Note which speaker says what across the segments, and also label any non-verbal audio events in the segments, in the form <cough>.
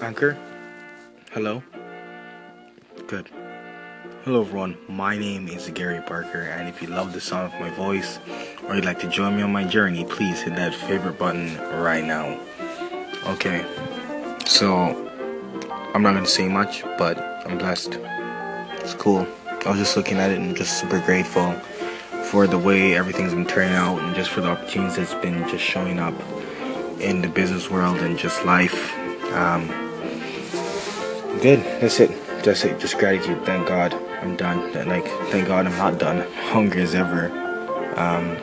Speaker 1: Anchor? Hello? Good. Hello, everyone. My name is Gary Parker, and if you love the sound of my voice or you'd like to join me on my journey, please hit that favorite button right now. Okay, so I'm not gonna say much, but I'm blessed. It's cool. I was just looking at it and just super grateful for the way everything's been turning out and just for the opportunities that's been just showing up in the business world and just life. Um, good. That's it. Just it. Just gratitude. Thank God I'm done. Like, thank God I'm not done. <laughs> Hungry as ever. Um,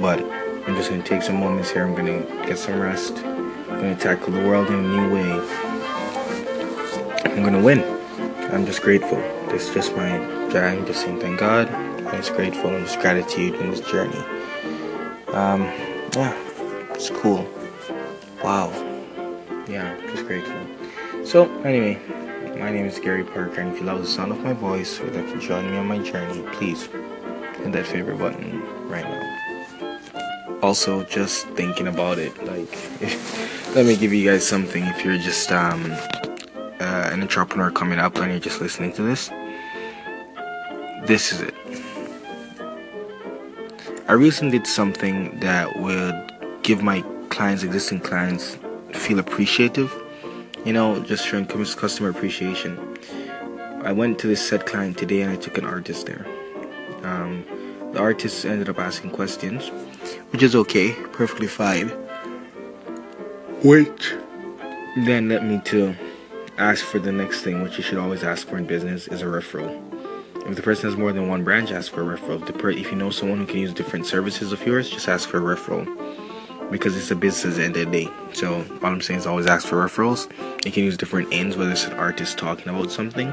Speaker 1: but I'm just gonna take some moments here. I'm gonna get some rest. I'm gonna tackle the world in a new way. I'm gonna win. I'm just grateful. Is just my journey. Just saying thank God. I'm just grateful and just gratitude in this journey. Um, yeah, it's cool. Wow. Yeah, just grateful. So, anyway, my name is Gary Parker, and if you love the sound of my voice or that can join me on my journey, please hit that favorite button right now. Also, just thinking about it, like, <laughs> let me give you guys something if you're just um, uh, an entrepreneur coming up and you're just listening to this. This is it. I recently did something that would give my clients, existing clients, feel appreciative. You know, just showing customer appreciation. I went to this said client today and I took an artist there. Um, the artist ended up asking questions, which is okay, perfectly fine. Which then led me to ask for the next thing, which you should always ask for in business, is a referral. If the person has more than one branch, ask for a referral. If you know someone who can use different services of yours, just ask for a referral. Because it's a business at the end of the day. So all I'm saying is always ask for referrals. You can use different ends, whether it's an artist talking about something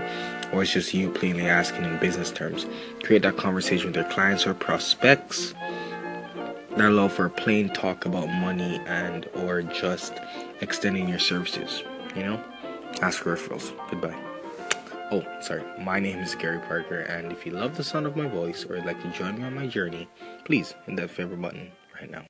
Speaker 1: or it's just you plainly asking in business terms. Create that conversation with your clients or prospects that allow for a plain talk about money and or just extending your services. You know? Ask for referrals. Goodbye. Oh, sorry. My name is Gary Parker, and if you love the sound of my voice or would like to join me on my journey, please hit that favorite button right now.